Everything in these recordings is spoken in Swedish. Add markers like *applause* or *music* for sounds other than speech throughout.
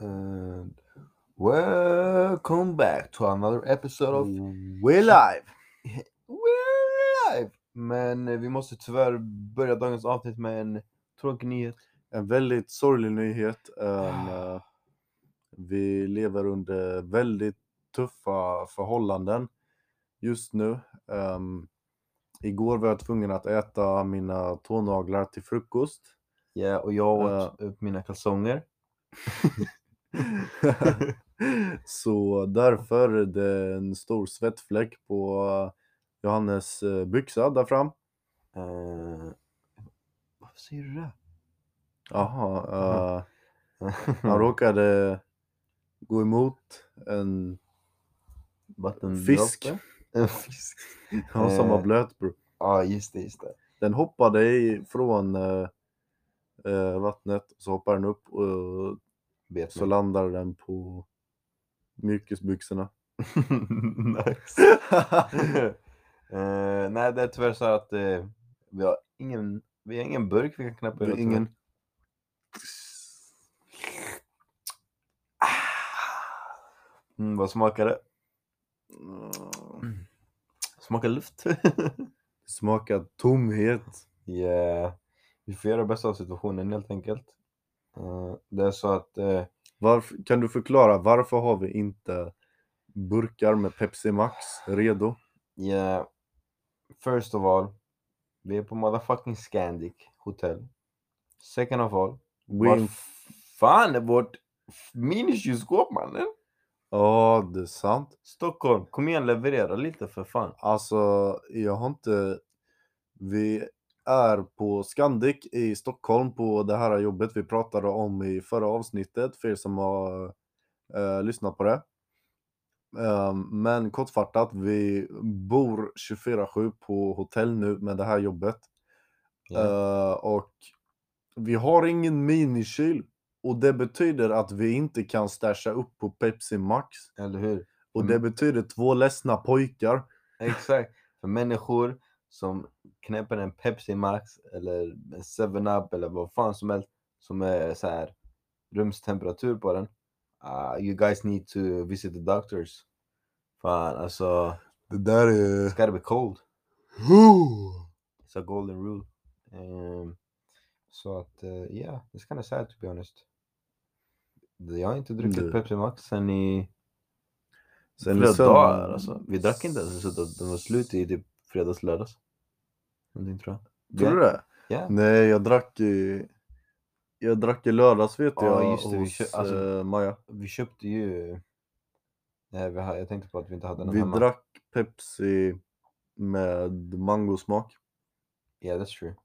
And welcome back to another episode of We're live! We're Live! Men eh, vi måste tyvärr börja dagens avsnitt med en tråkig nyhet. En väldigt sorglig nyhet. Um, eh, vi lever under väldigt tuffa förhållanden just nu. Um, igår var jag tvungen att äta mina tånaglar till frukost. Ja, och jag åt upp mina kalsonger. *laughs* *laughs* Så därför är det en stor svettfläck på Johannes eh, byxa där fram. Eh, varför säger du det? Jaha, eh, *laughs* han råkade gå emot en? Fisk. En *laughs* fisk. han som var blöt bro. Ja, just det, just det. Den hoppade ifrån eh, vattnet, så hoppar den upp och Bet så landar den på mjukisbyxorna. *laughs* nice. *laughs* Eh, nej, det är tyvärr så att eh, vi har ingen, vi har ingen burk vi kan knappa Det ur. ingen... Mm, vad smakar det? Smakar luft. *laughs* Smakar tomhet. yeah. Vi får göra det bästa av situationen helt enkelt. Eh, det är så att eh, Varför, kan du förklara varför har vi inte burkar med Pepsi Max redo? Yeah. First of all, vi är på motherfucking Scandic hotell. Second of all, vad fan är vårt minikylskåp mannen? Ja, det är sant. Stockholm, kom igen leverera lite för fan. Alltså, jag har inte... Vi är på Scandic i Stockholm på det här jobbet vi pratade om i förra avsnittet för er som har eh, lyssnat på det. Ehm, men kortfattat, vi bor 24-7 på hotell nu med det här jobbet. Yeah. Eh, och vi har ingen minikyl. Och det betyder att vi inte kan stasha upp på Pepsi Max. Eller hur? Och Mm. det betyder två ledsna pojkar. Exakt. För människor som knäpper en Pepsi Max eller en 7-Up eller vad fan som helst som är så här rumstemperatur på den. Uh, you guys need to visit the doctors. Fan alltså, Det där är... it's gotta be cold. It's a golden rule. Um, så att, uh, yeah, it's kind of sad to be honest. Jag har inte druckit Det- Pepsi Max sen i Sen i flera dagar alltså. Vi drack inte ens så att den var slut i typ fredags, lördags. Någonting tror jag. Tror du det? Ja. Nej, jag drack i... Jag drack i lördags vet Ja, jag just det, vi hos kö- alltså- eh, Maja. Vi köpte ju... Nej, vi har, jag tänkte på att vi inte hade den Vi hemma. drack Pepsi med mangosmak. Yeah, that's true. Så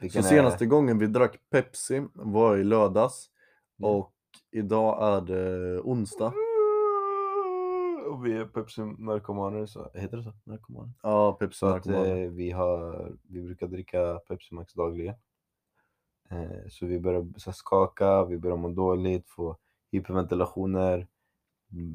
Vilken är- senaste gången vi drack Pepsi var i lördags. Ja. Och idag är det onsdag. Och vi är Pepsi-narkomaner, så heter det så? Narkomaner? Ja, Pepsi att eh, vi, har, vi brukar dricka Pepsi Max dagligen. Eh, så vi börjar så här, skaka, vi börjar må dåligt, få hyperventilationer.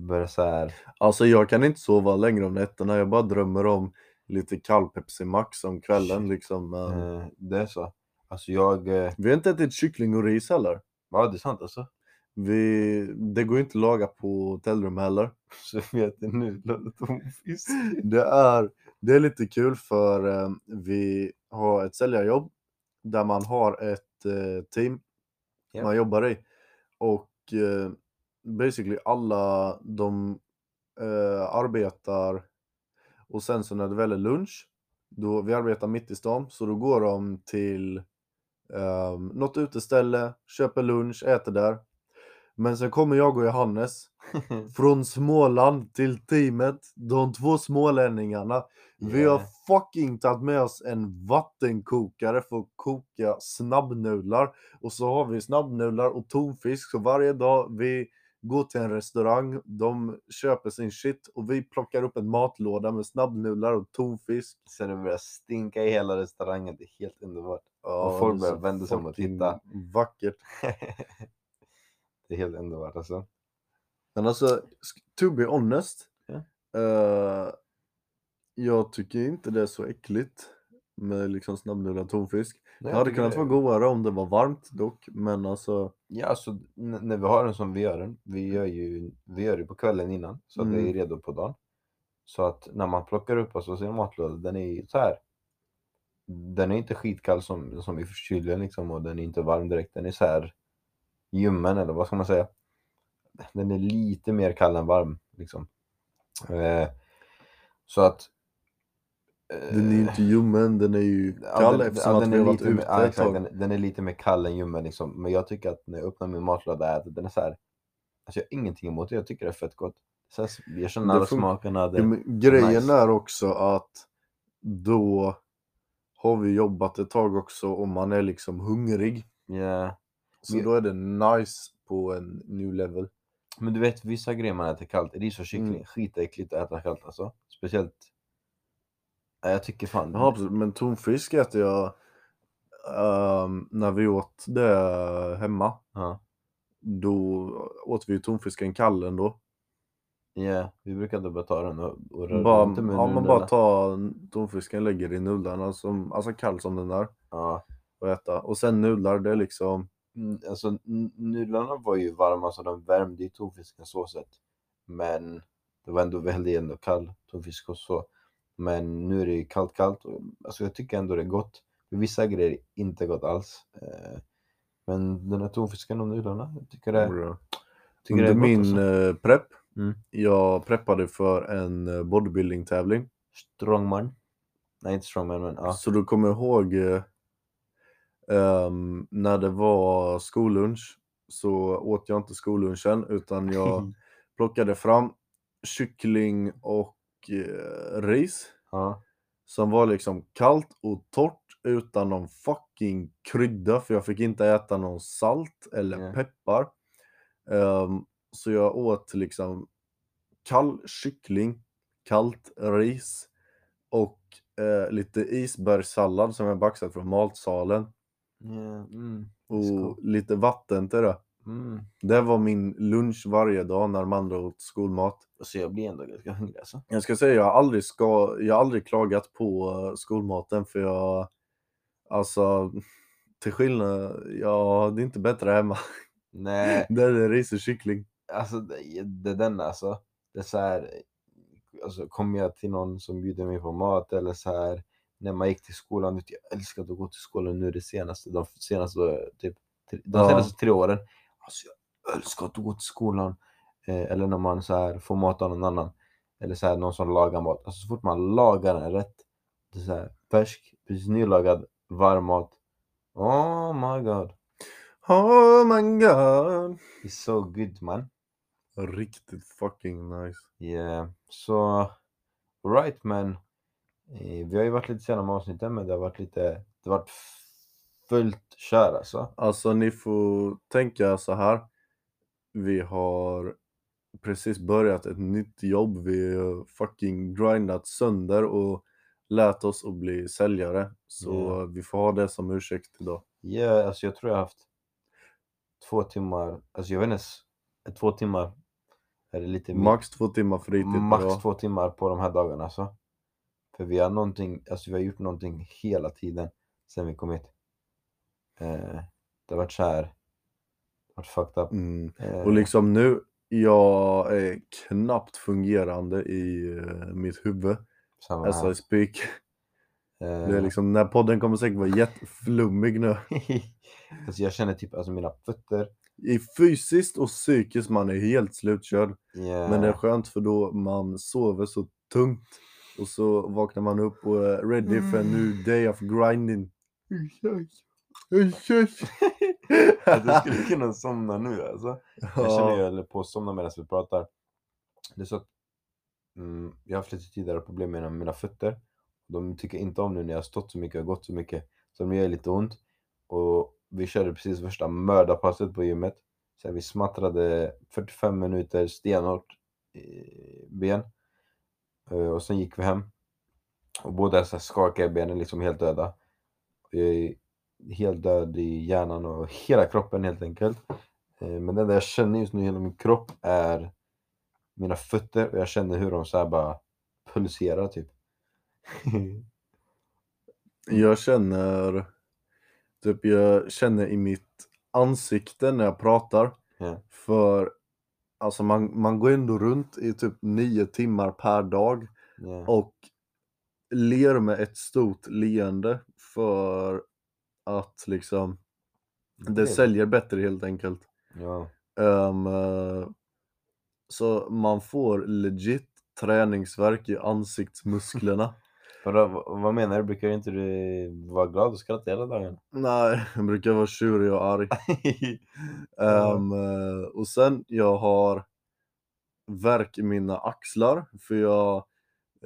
Börjar så här, Alltså jag kan inte sova längre om nätterna. Jag bara drömmer om lite kall Pepsi Max om kvällen liksom. Men... eh, det är så. Alltså jag, eh, Vi har inte ätit kyckling och ris heller. ja det är sant alltså. Vi... Det går inte att laga på hotellrum heller. *laughs* Så vet jag nu, tonfisk. Det är, det är lite kul för eh, vi har ett säljarjobb där man har ett eh, team Ja. man jobbar i. Och eh, basically alla de arbetar och sen så när det väl är lunch, då vi arbetar mitt i stan, så då går de till eh, något uteställe, köper lunch, äter där. Men sen kommer jag och Johannes *laughs* från Småland till teamet, de två smålänningarna. Vi har fucking tagit med oss en vattenkokare för att koka snabbnudlar. Och så har vi snabbnudlar och tonfisk. Så varje dag vi går till en restaurang, de köper sin shit och vi plockar upp en matlåda med snabbnudlar och tonfisk. Sen det börjar stinka i hela restaurangen, det är helt underbart. Ja, Och folk börjar så vända sig om och titta. Vackert. *laughs* det är helt underbart alltså. Men alltså, to be honest. Ja. eh, jag tycker inte det är så äckligt. med liksom snabbnudlad tonfisk. Nej, Det hade tycker kunnat vara godare om det var varmt dock, men alltså Ja, alltså när vi har den som vi gör den, vi gör ju vi gör det på kvällen innan så att det är Mm. redo på dagen. Så att när man plockar upp alltså sin matlåda, den är ju så här. Den är inte skitkall som, som i kylen liksom och den är inte varm direkt. Den är så här ljummen eller vad ska man säga? Den är lite mer kall än varm liksom. Eh, så att eh, den är ju inte ljummen, den är ju Ja, kall den- eftersom ja, att vi är har varit lite mer- ute ja, ett exakt, den, den är lite mer kall än ljummen liksom. Men jag tycker att när jag öppnar min matlåda är att den är så här. Alltså jag har ingenting emot det, jag tycker det är fett gott. Så jag känner alla smakerna. Det, Ja, men grejen nice. är också att då har vi jobbat ett tag också och man är liksom hungrig. Ja. Så Men- då är det nice på en new level. Men du vet vissa grejer man äter kallt, ris och kyckling, Mm. skitäckligt att äta kallt alltså. Speciellt, ja, jag tycker fan. Ja, absolut. Men tonfisk äter jag ehm, när vi åt det hemma. Ja. Då åt vi ju tonfisken kall ändå. Ja, vi brukade bara ta den och, och röra Bara, inte med ja, man bara tar tonfisken, lägger i nudlarna, som, alltså kall som den där. Ja. Och äta. Och sen nudlar, det är liksom... Mm, Alltså nudlarna var ju varma så de värmde ju tonfisken så sett. Men det var ändå väldigt ändå kall tonfisk och så. Men nu är det ju kallt kallt och alltså jag tycker ändå det är gott. Vissa grejer är inte gott alls. Eh, Men den här tonfisken och nudlarna, jag tycker det, Bra. tycker det är Under min alltså. eh, prepp, Mm. jag preppade för en eh, bodybuilding-tävling. Strongman. Nej inte strongman men ja. Så du kommer ihåg ehm, när det var skollunch så åt jag inte skollunchen utan jag *laughs* plockade fram kyckling och eh, ris ja. som var liksom kallt och torrt utan någon fucking krydda för jag fick inte äta någon salt eller Nej. peppar. Ehm, så jag åt liksom kall kyckling, kallt ris och eh, lite isbergssallad som jag baxat från matsalen Mm. och Skål. lite vatten till det. Mm. Det var min lunch varje dag när de andra åt skolmat. Alltså jag blir ändå ganska hungrig alltså. Jag ska säga, jag har aldrig, ska, jag har aldrig klagat på eh, skolmaten för jag, alltså, till skillnad, ja, det är inte bättre hemma. Nej. *laughs* Där är det ris och kyckling. Alltså det, det är den alltså. Det är så här, alltså kommer jag till någon som bjuder mig på mat eller så här när man gick till skolan, vet jag älskade att gå till skolan nu det senaste, de senaste typ, de senaste tre åren. Alltså jag älskar att gå till skolan. Eh, eller när man så här får mat av någon annan. Eller så här någon som lagar mat. Alltså så fort man lagar den rätt. Det är så här färsk, precis nylagad, varm mat. Oh my god. Oh my god! It's so good man. Riktigt fucking nice. Yeah, så right men eh, vi har ju varit lite sena med avsnitten men det har varit lite, det har varit fullt kör alltså. Alltså ni får tänka så här. Vi har precis börjat ett nytt jobb. Vi har fucking grindat sönder och lärt oss att bli säljare. Så Ja. vi får ha det som ursäkt idag. Ja, alltså jag tror jag har haft två timmar, alltså jag vet inte, ens, två timmar är det lite mer- Max två timmar fritid max två timmar på de här dagarna alltså. För vi har någonting, alltså vi har gjort någonting hela tiden sen vi kom hit. Eh, det har varit så här, varit fucked up. Mm. Eh, Och liksom nu, jag är knappt fungerande i eh, mitt huvud. samma här. I. Eh, Det är liksom, den här podden kommer säkert vara jätteflummig nu. *laughs* alltså jag känner typ, alltså mina fötter. I fysiskt och psykiskt man är helt slutkörd. Yeah. Men det är skönt för då man sover så tungt. Och så vaknar man upp och är ready för en ny day of grinding. *laughs* Att jag skulle kunna somna nu alltså. Jag känner jag Ja, håller på att somna medan vi pratar. Det är så att mm, jag har haft lite tidigare problem med mina fötter. De tycker inte om nu när jag har stått så mycket och gått så mycket. Så de gör lite ont. Och vi körde precis första mördarpasset på gymmet. Så vi smattrade 45 minuter stenhårt i ben. Eh, Och sen gick vi hem. Och båda så i benen, liksom helt döda. Jag är helt död i hjärnan och hela kroppen helt enkelt. Eh, Men det enda jag känner just nu i hela min kropp är mina fötter och jag känner hur de så här bara pulserar typ. *laughs* Jag känner, typ jag känner i mitt ansikte när jag pratar. Ja. För alltså man, man går ändå runt i typ nio timmar per dag Ja. och ler med ett stort leende för att liksom det säljer bättre helt enkelt. Ja. Ehm, eh, så man får legit träningsverk i ansiktsmusklerna. Vadå, vad, menar du? Brukar inte du vara glad och skratta hela dagen? Nej, jag brukar vara tjurig och arg. *laughs* Eh, och sen jag har värk i mina axlar för jag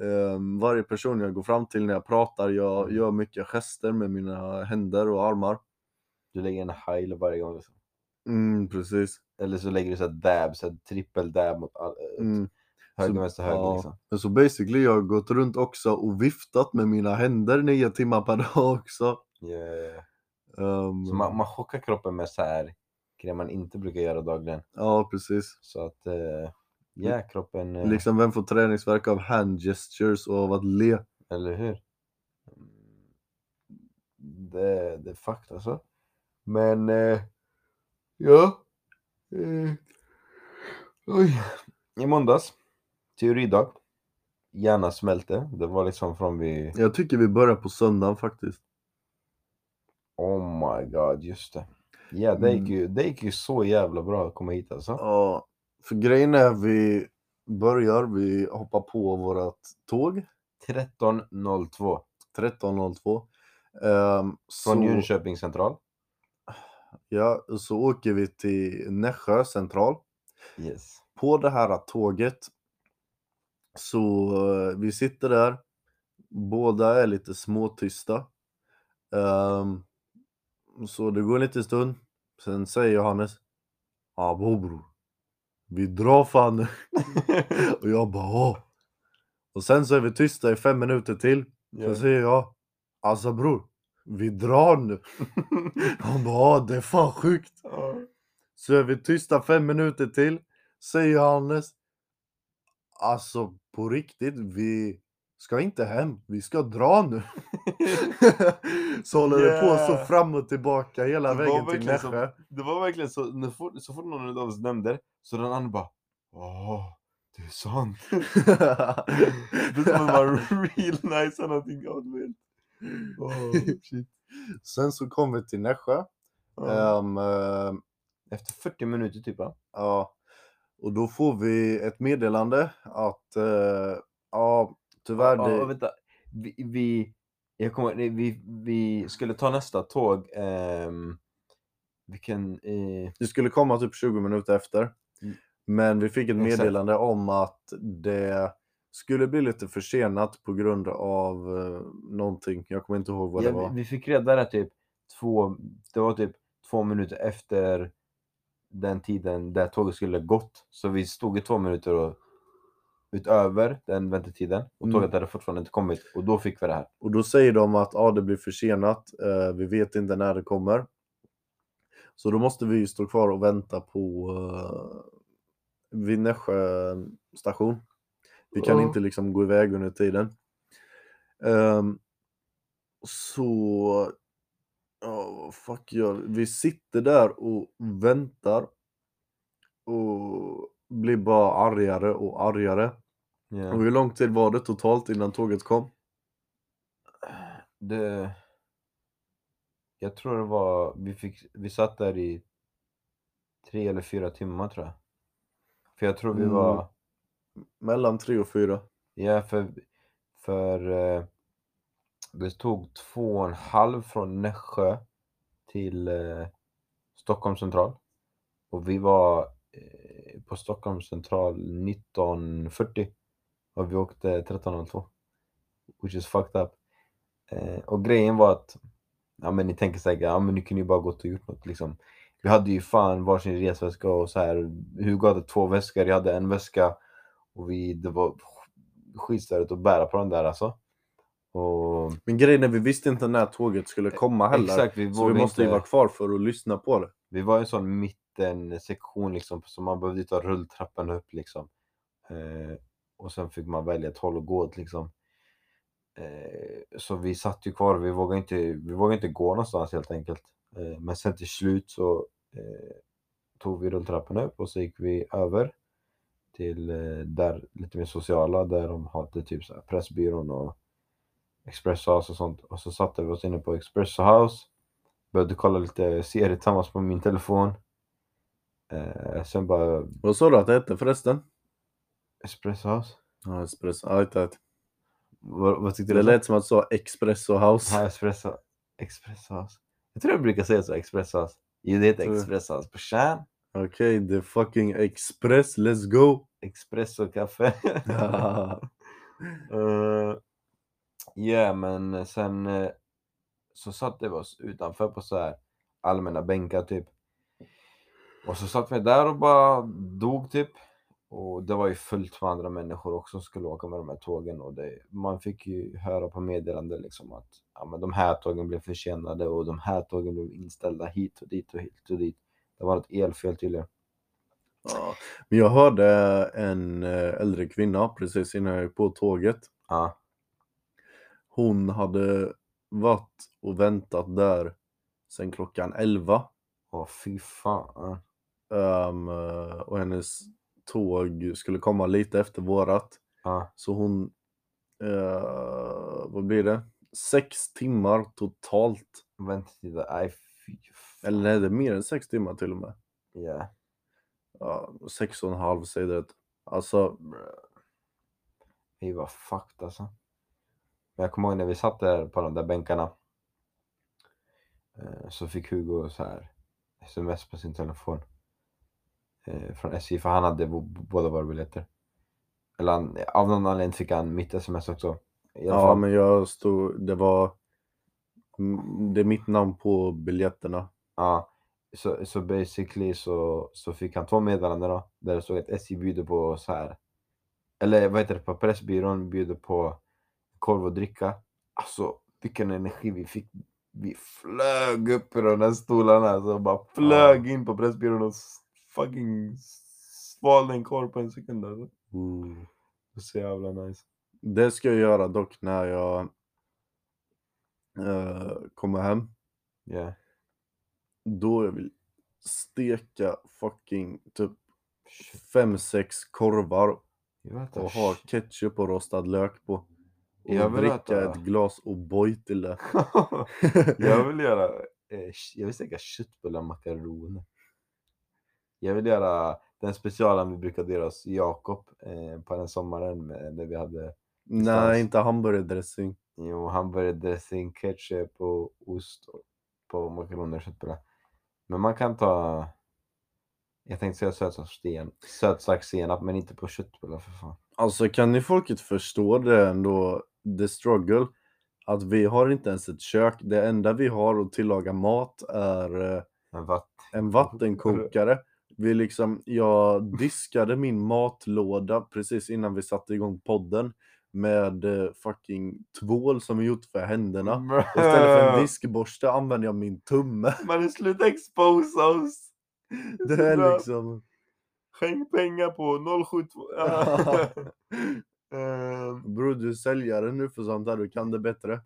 ehm, varje person jag går fram till när jag pratar, jag Mm. gör mycket gester med mina händer och armar. Du lägger en heil varje gång. Liksom. Mm, precis. Eller så lägger du så här dab, så här trippel dab mot all, Mm. Höger, Så- vänster, höger. ja. Liksom. Så basically jag har gått runt också och viftat med mina händer nio timmar per dag också. Ja. Ehm, Så man, man chockar kroppen med så här grejer man inte brukar göra dagligen. Ja, precis. Så att, eh, ja, kroppen, eh, Liksom vem får träningsverk av hand gestures och av att le? eller hur? Mm. Det, det är fakt alltså. Men, eh, ja. Eh, oj. I måndags, teoridag. Hjärnan smälte. Det var liksom från vi... Jag tycker vi börjar på söndagen faktiskt. Oh my god, just det. Ja, det gick, Mm. ju, det gick ju så jävla bra att komma hit alltså. Ja, för grejen är vi börjar, vi hoppar på vårat tåg 13.02 13.02. Um, från Jönköping central. Ja, så åker vi till Nässjö central. Yes. På det här tåget så eh, vi sitter där. Båda är lite småtysta. Ehm, så det går en liten stund. Sen säger Johannes. Ja bror. Vi drar fan nu." *laughs* Och jag bara Åh. Och sen så är vi tysta i fem minuter till. Så säger jag. Alltså bror. Vi drar nu. *laughs* Han bara "Ja, det är fan sjukt. Så är vi tysta fem minuter till. Säger Johannes. Alltså på riktigt, vi ska inte hem. Vi ska dra nu. *laughs* så håller det på så Yeah. fram och tillbaka hela Det vägen till Nässjö. Det var verkligen så, när fort, så fort någon av oss nämnde så den andra bara Åh, det är sant. *laughs* det är som att man real nice någonting. Åh, shit. Sen så kom vi till Nässjö. Ehm, eh, Efter 40 minuter typ va? ja. Och då får vi ett meddelande att eh, ja, tyvärr Ja, det... vänta. Vi, vi, jag kommer, nej, vi, vi skulle ta nästa tåg. ehm, vilken, eh, Det skulle komma typ 20 minuter efter. Mm. Men vi fick ett Exakt. meddelande om att det skulle bli lite försenat på grund av eh, någonting. Jag kommer inte ihåg vad det ja, var. vi, vi fick reda det typ två, det var typ två minuter efter den tiden där tåget skulle gått. Så vi stod i två minuter och utöver den väntetiden och Mm. tåget hade fortfarande inte kommit och då fick vi det här. Och då säger de att ja, det blir försenat. Eh, vi vet inte när det kommer. Så då måste vi ju stå kvar och vänta på vid Nässjö station. Vi kan Ja. inte liksom gå iväg under tiden. Ehm, så Ja, vad fuck gör vi? Vi sitter där och väntar. Och blir bara argare och argare. Ja. Och hur lång tid var det totalt innan tåget kom? Det... Jag tror det var, vi, fick, vi satt där i tre eller fyra timmar tror jag. För jag tror vi Mm. var, Mellan tre och fyra. ja för, för eh, det tog två och en halv från Nässjö till eh, Stockholm central. Och vi var eh, på Stockholm central 19.40 och vi åkte 13.02. Which is fucked up. Eh, och grejen var att, ja men ni tänker säkert, ja men ni kunde ju bara gått och gjort något liksom. Vi hade ju fan varsin resväska och så här. Hugo hade två väskor, jag hade en väska. Och vi, det var skitstörigt att bära på den där alltså. Och Men grejen är vi visste inte när tåget skulle komma heller. exakt, vi så vi måste ju inte, vara kvar för att lyssna på det. vi var i en sån mittensektion liksom, så man behövde ta rulltrappan upp liksom. Eh, och sen fick man välja ett håll att gå åt liksom. Eh, så vi satt ju kvar, vi vågade inte, vi vågade inte gå någonstans helt enkelt. Eh, men sen till slut så eh, tog vi rulltrappan upp och så gick vi över till eh, där lite mer sociala, där de hade typ så här Pressbyrån och Expresso House och sånt. Och så satte vi oss inne på Expresso House. Började kolla lite serier tillsammans på min telefon. Eh, sen bara Vad sa du att det hette förresten? Espresso House? Ja. Ja, inte ett. Vad, vad tyckte Det du? lät som att du sa Expresso House. Ja, Espresso. Espresso House. Jag tror jag brukar säga så, Expresso House. Jo, det heter? Expresso House. På Tjärn. Okej, the fucking Express, let's go! Espresso kaffe. *laughs* Eh, Ja, men sen eh, så satte vi oss utanför på så här allmänna bänkar typ. Och så satt vi där och bara dog typ. Och det var ju fullt med andra människor också som skulle åka med de här tågen och det, man fick ju höra på meddelande liksom att ja, men de här tågen blev försenade och de här tågen blev inställda hit och dit och hit och dit. Det var ett elfel tydligen. Ja. Men jag hörde en eh, äldre kvinna precis innan jag gick på tåget. Ja, Hon hade varit och väntat där sen klockan 11. åh fy fan. Eh, och hennes tåg skulle komma lite efter vårat. Ja, Så hon, eh, vad blir det? Sex timmar totalt. väntetiden, nej fy fan. Eller nej, det är mer än sex timmar till och med. Ja. Ja, sex och en halv säger det. Alltså, Vi var fucked alltså. Men jag kommer ihåg när vi satt där på de där bänkarna. eh, Så fick Hugo så här sms på sin telefon. eh, Från SJ för han hade båda våra biljetter. Eller han, av någon anledning fick han mitt sms också. Ja fall. men jag stod, det var, det är mitt namn på biljetterna. Ja, så, så basically så, så fick han två meddelanden då, där det stod att SJ bjuder på så här. Eller vad heter det, på Pressbyrån bjuder på korv och dricka. Alltså vilken energi vi fick. Vi flög upp i de där stolarna, alltså bara flög in på Pressbyrån och fucking svalde en korv på en sekund. Alltså. Var så jävla nice. Det ska jag göra dock när jag eh, kommer hem. Yeah. Då jag vill steka fucking typ fem sex korvar och ha ketchup och rostad lök på. Jag vill dricka äta- ett glas det. *laughs* jag vill göra, eh, jag vill steka köttbullar och makaroner. Jag vill göra den specialen vi brukade göra hos Jakob eh, på den sommaren med, när vi hade Nej, inte hamburgardressing. jo, hamburgardressing, ketchup och ost på makaroner och köttbullar. Men man kan ta, jag tänkte säga sötsakssten, sötsax senap men inte på köttbullar för fan. Alltså kan ni folket förstå det ändå, the struggle? Att vi har inte ens ett kök. Det enda vi har att tillaga mat är eh, Men vad? en vattenkokare. Vi liksom, jag diskade min matlåda precis innan vi satte igång podden med eh, fucking tvål som är gjort för händerna. Istället för en *laughs* diskborste använder jag min tumme. *laughs* Man sluta exposa oss! Det är liksom... Skänk pengar på 072. *laughs* Ehm, Bror du är säljare nu för sånt här, du kan det bättre.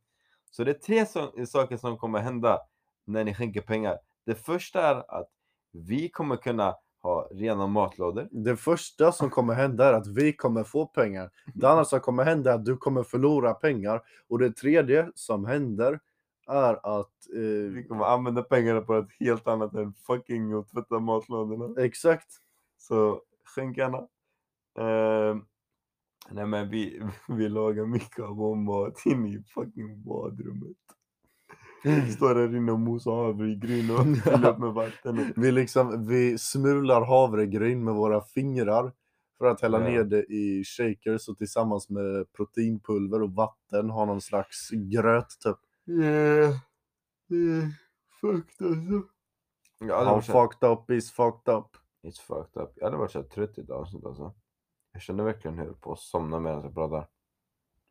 Så det är tre so- saker som kommer hända när ni skänker pengar. Det första är att vi kommer kunna ha rena matlådor. Det första som kommer hända är att vi kommer få pengar. Det andra som kommer hända är att du kommer förlora pengar. Och det tredje som händer är att... Vi Eh, kommer använda pengarna på ett helt annat än fucking att tvätta matlådorna. exakt. Så skänk gärna. Ehm, nej men vi, *laughs* vi lagar mycket av vår mat inne i fucking badrummet. Vi *laughs* står där inne och mosar havregryn och *laughs* fyller upp med vatten. Vi, liksom, vi smular havregryn med våra fingrar för att hälla Ja. ner det i shakers och tillsammans med proteinpulver och vatten ha någon slags gröt typ. Yeah. Yeah. Fucked alltså. Ja, How fucked up is fucked up. It's fucked up. Jag hade varit så här trött idag avsnitt alltså. Jag kände verkligen hur jag på att somna medan jag pratade.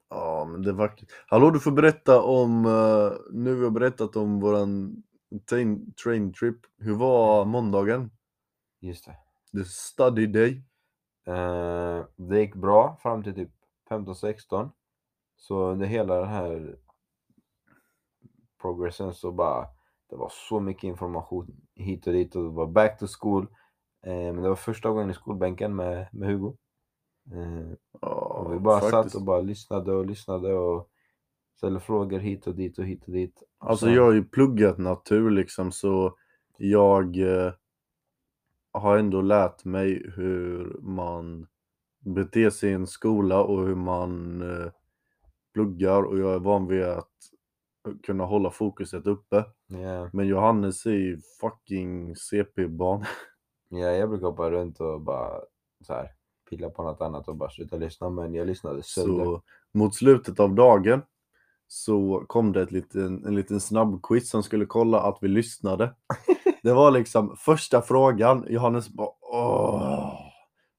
Ja, men det är vackert. Hallå, du får berätta om, eh, nu har vi berättat om våran train, train trip. Hur var måndagen? Just det. The study day. Eh, det gick bra fram till typ 15-16. Så under hela den här progressen så bara, det var så mycket information hit och dit och det var back to school. Eh, men det var första gången i skolbänken med, med Hugo. Eh, Ja, vi bara faktiskt. satt och bara lyssnade och lyssnade och ställde frågor hit och dit och hit och dit. Alltså sen- jag har ju pluggat natur liksom så jag eh, har ändå lärt mig hur man beter sig i en skola och hur man eh, pluggar och jag är van vid att kunna hålla fokuset uppe. Ja, Men Johannes är ju fucking CP-barn. *laughs* ja, jag brukar hoppa runt och bara så här, pilla på något annat och bara sluta lyssna. Men jag lyssnade sönder. Så mot slutet av dagen så kom det ett liten, en liten snabbquiz som skulle kolla att vi lyssnade. *laughs* Det var liksom första frågan, Johannes bara åh.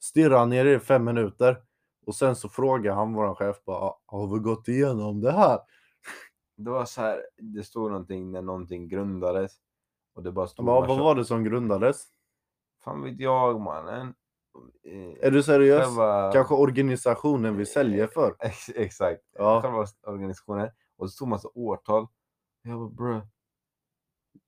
Stirrade ner i fem minuter. Och sen så frågade han våran chef bara, har vi gått igenom det här? Det var så här, det stod någonting när någonting grundades. Och det bara stod Vad, massa- vad var det som grundades? Fan vet jag mannen. Är du seriös? själva- Kanske organisationen vi säljer för? *laughs* Ex- Exakt. Ja. Själva organisationen. Och det stod massa årtal. Jag bara bro.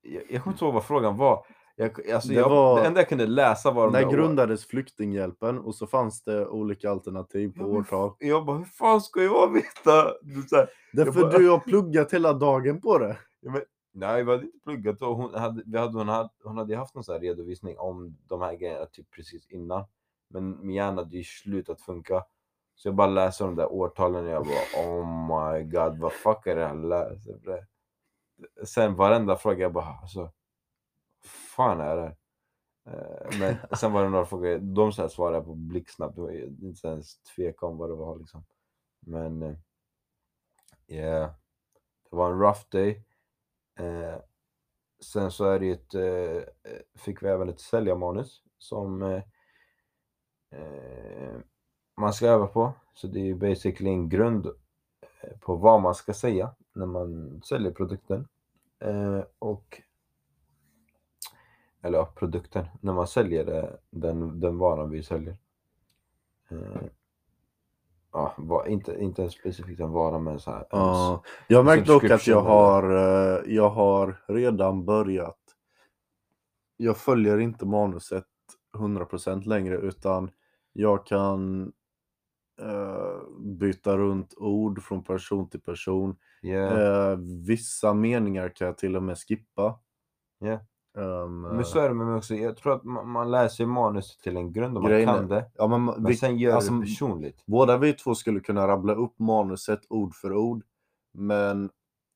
Jag, jag kommer inte ihåg vad frågan var. Jag, alltså Det jag, var- det enda jag kunde läsa var När där år- grundades flyktinghjälpen och så fanns det olika alternativ på Ja, men årtal. Jag bara, hur fan ska jag veta? Du, så här, Därför bara- du har pluggat hela dagen på det. ja, men, nej, vi hade inte pluggat och hon hade, vi hade, hon, hade, hon hade haft någon redovisning om de här grejerna typ precis innan. Men min hjärna hade ju slutat funka. Så jag bara läser de där årtalen och jag bara oh my god vad fuck är det jag läser? för det?" Sen varenda fråga jag bara alltså fan är det? Eh, Men *laughs* sen var det några frågor, de så här svarade jag på blixtsnabbt, det var inte ens tveka om vad det var liksom. Men eh, yeah, det var en rough day. Eh, sen så är det ett, eh, fick vi även ett säljarmanus som eh, eh, man ska öva på. Så det är ju basically en grund eh, på vad man ska säga när man säljer produkten. Eh, och eller ja, produkten, när man säljer den, den varan vi säljer. Eh, Ja, va, inte, inte en specifikt en vara men så här. Ja, jag har märkt dock att jag har, eh, jag har redan börjat. Jag följer inte manuset 100% längre utan jag kan eh, byta runt ord från person till person. Yeah. Eh, vissa meningar kan jag till och med skippa. Ja. Ehm, Men så är det med mig också. Jag tror att man, man läser manus till en grund och man kan det. ja, men, Men vi, sen gör alltså, det personligt. Båda vi två skulle kunna rabbla upp manuset ord för ord. Men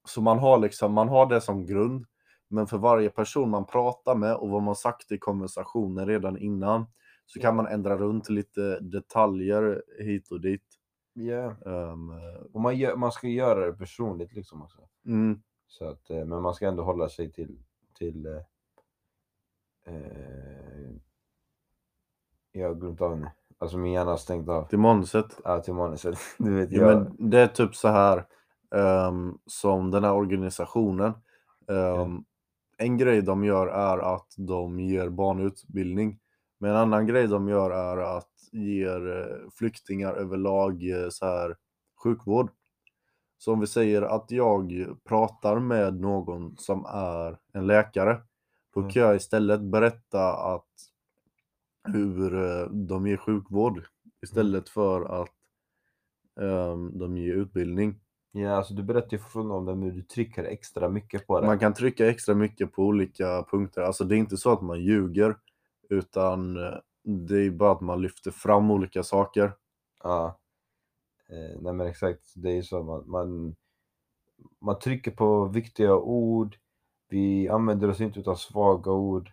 så man har liksom, man har det som grund. Men för varje person man pratar med och vad man sagt i konversationen redan innan så kan man ändra runt lite detaljer hit och dit. Yeah. Ehm, Och man, gör, man ska göra det personligt liksom också. mm, Så att, eh, men man ska ändå hålla sig till, till eh, jag har glömt av henne. Alltså min hjärna har stängt av. till manuset. Ja, till manuset. *laughs* Du vet, Ja, jag, men det är typ så här ehm, som den här organisationen. ehm, En grej de gör är att de ger barnutbildning. Men en annan grej de gör är att ger eh, flyktingar överlag eh, så här sjukvård. Så om vi säger att jag pratar med någon som är en läkare. Då Mm. kan jag istället berätta att hur eh, de ger sjukvård istället för att ehm, de ger utbildning. ja, alltså du berättar ju fortfarande om det men du trycker extra mycket på det. Man kan trycka extra mycket på olika punkter. Alltså det är inte så att man ljuger utan eh, det är bara att man lyfter fram olika saker. Ja. Eh, nej men exakt, det är ju så. Man, man, man trycker på viktiga ord. Vi använder oss inte utav svaga ord.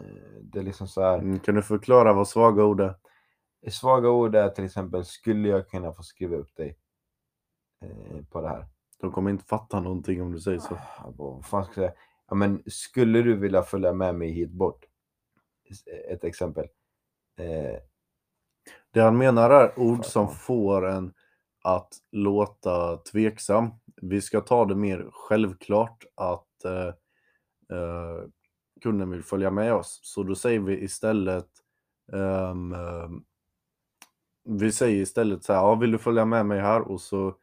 Eh, det är liksom så här. Mm, Kan du förklara vad svaga ord är? Svaga ord är till exempel, skulle jag kunna få skriva upp dig eh, på det här? De kommer inte fatta någonting om du säger så. Ah, Vad fan ska jag säga? Ja, men skulle du vilja följa med mig hit bort? Ett exempel. Eh, Det han menar är ord som får en att låta tveksam. Vi ska ta det mer självklart att eh, eh, kunden vill följa med oss. Så då säger vi istället ehm, ehm, vi säger istället så här, ja, vill du följa med mig här? Och så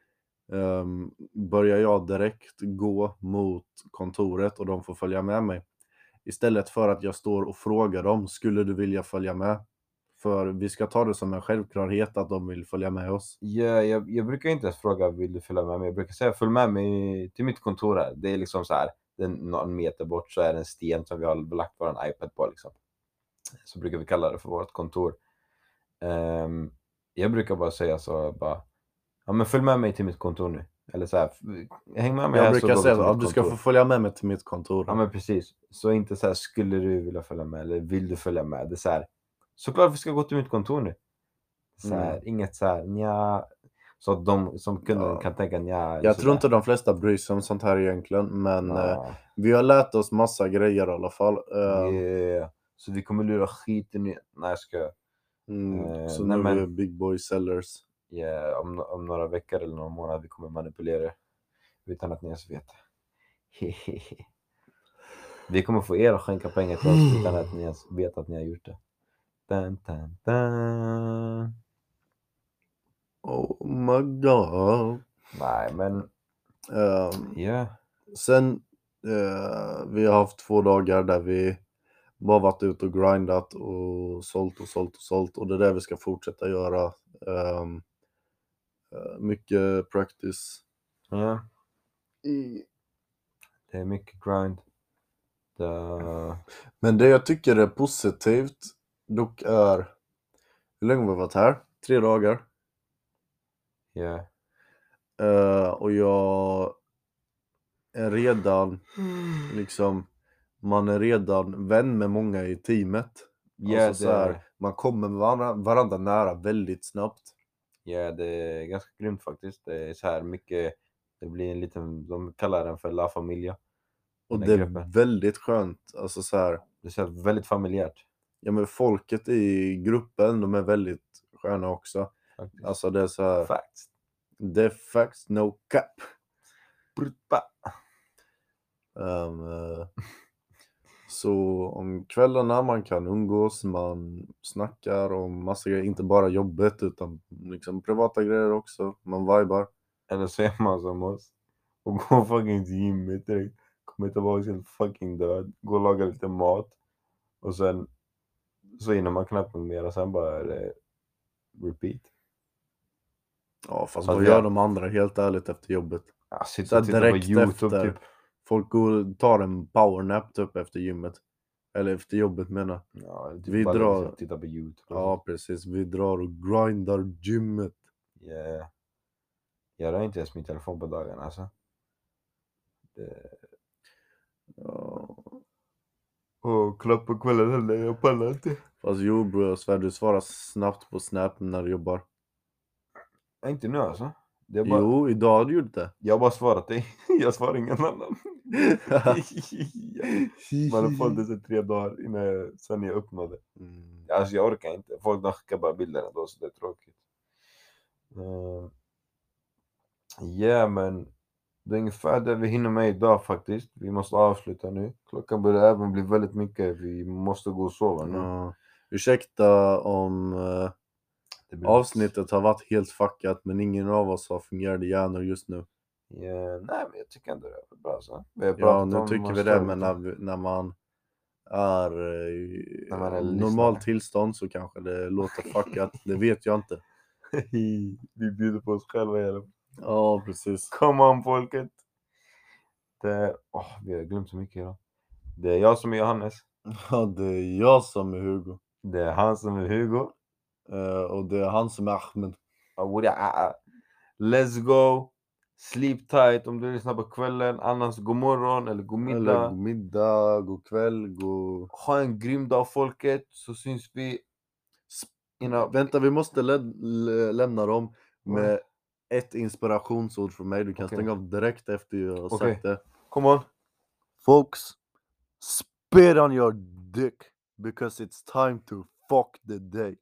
um, börjar jag direkt gå mot kontoret och de får följa med mig. Istället för att jag står och frågar dem, skulle du vilja följa med? För vi ska ta det som en självklarhet att de vill följa med oss. Ja, jag, jag brukar inte ens fråga vill du följa med mig. Jag brukar säga följ med mig till mitt kontor här. Det är liksom så här, är någon meter bort så är det en sten som vi har lagt vår iPad på liksom. Så brukar vi kalla det för vårt kontor. Ehm, jag brukar bara säga så bara, ja men följ med mig till mitt kontor nu. Eller så här, häng med mig Jag brukar säga att du ska kontor." få följa med mig till mitt kontor. Ja men precis. Så inte så här, skulle du vilja följa med eller vill du följa med? Det är så här, såklart vi ska gå till mitt kontor nu. Så här, Mm. Inget så här, nja. Så att de som kunden Ja. kan tänka eller Jag tror inte de flesta bryr sig om sånt här egentligen, men eh, Ja, vi har lärt oss massa grejer i alla fall. Eh, yeah. Så vi kommer lura skiten i... Nej jag ska. mm, eh, så nej, nu men- är vi big boy sellers. Yeah, om, om några veckor eller någon månad vi kommer manipulera er utan att ni ens vet. *laughs* vi kommer få er att skänka pengar till oss utan att ni ens vet att ni har gjort det. Dun, dun, dun. Oh my god. Nej men, Ehm, ja. sen, eh, vi har haft två dagar där vi bara varit ute och grindat och sålt och sålt och sålt och det är det vi ska fortsätta göra. Eh, mycket practice. ja. Det är mycket grind. Det... Men det jag tycker är positivt dock är, hur länge har vi varit här? Tre dagar. Ja. Eh, och jag är redan liksom, man är redan vän med många i teamet. Ja, alltså så här, man kommer varandra, varandra nära väldigt snabbt. ja, det är ganska grymt faktiskt. Det är så här mycket, det blir en liten, de kallar den för La Familia. Och det här är gruppen. väldigt skönt. Alltså så här, Det känns väldigt familjärt. ja men folket i gruppen, de är väldigt sköna också. Faktiskt. Alltså det är så här, Facts. är facts, no cap. Brutta. Ehm, eh, så om kvällarna man kan umgås, man snackar om massa grejer, inte bara jobbet utan liksom privata grejer också. Man vibar. Eller så är man som oss och går fucking till gymmet direkt. Kommer tillbaka helt fucking död. Går och lagar lite mat. Och sen så hinner man knappt mer och sen bara är det repeat. Ja fast Fast vad gör de andra helt ärligt efter jobbet? Ja, här och titta på direkt Youtube efter. typ. Folk går tar en powernap typ efter gymmet. Eller efter jobbet menar. Ja, typ Vi drar- liksom titta på Youtube. Ja sånt. precis, vi drar och grindar gymmet. Yeah. Jag rör inte ens min telefon på dagarna alltså. Det... Ja. Och klapp på kvällen heller, jag pallar inte. Fast jo bror, jag svär du svarar snabbt på snap när du jobbar. Nej, Inte nu alltså. Det är bara... Jo, idag har du gjort det. Jag har bara svarat dig. *laughs* Jag svarar ingen annan. *laughs* Man har fått det så tre dagar innan jag, sen jag öppnade. Mm. Alltså jag orkar inte. Folk de skickar bara bilderna då så det är tråkigt. Uh, ja men det är ungefär det vi hinner med idag faktiskt. Vi måste avsluta nu. Klockan börjar även bli väldigt mycket. Vi måste gå och sova nu. Ja. Ursäkta om eh, Det blir- avsnittet har varit helt fuckat men ingen av oss har fungerande hjärnor just nu. Ja, nej men jag tycker ändå det är bra så. Ja, nu tycker vi det men när, när man är eh, När man är normal lyssnare. tillstånd så kanske det låter fuckat. det vet jag inte. *laughs* vi bjuder på oss själva i alla fall. Ja, precis. Come on folket! Det, åh, vi har glömt så mycket idag. Det är jag som är Johannes. Ja, det är jag som är Hugo. Det är han som är Hugo. Eh, och det är han som är Ahmed. Det är- Let's go! Sleep tight om du lyssnar på kvällen. Annars god morgon eller god Eller middag. god middag, god kväll, god... Ha en grym dag folket. Så syns vi. Innan... Vänta, vi måste lä lä lämna dem med ett inspirationsord från mig. Du kan Okej. stänga av direkt efter jag har sagt det. Come on! Folks, spit on your dick because it's time to fuck the day.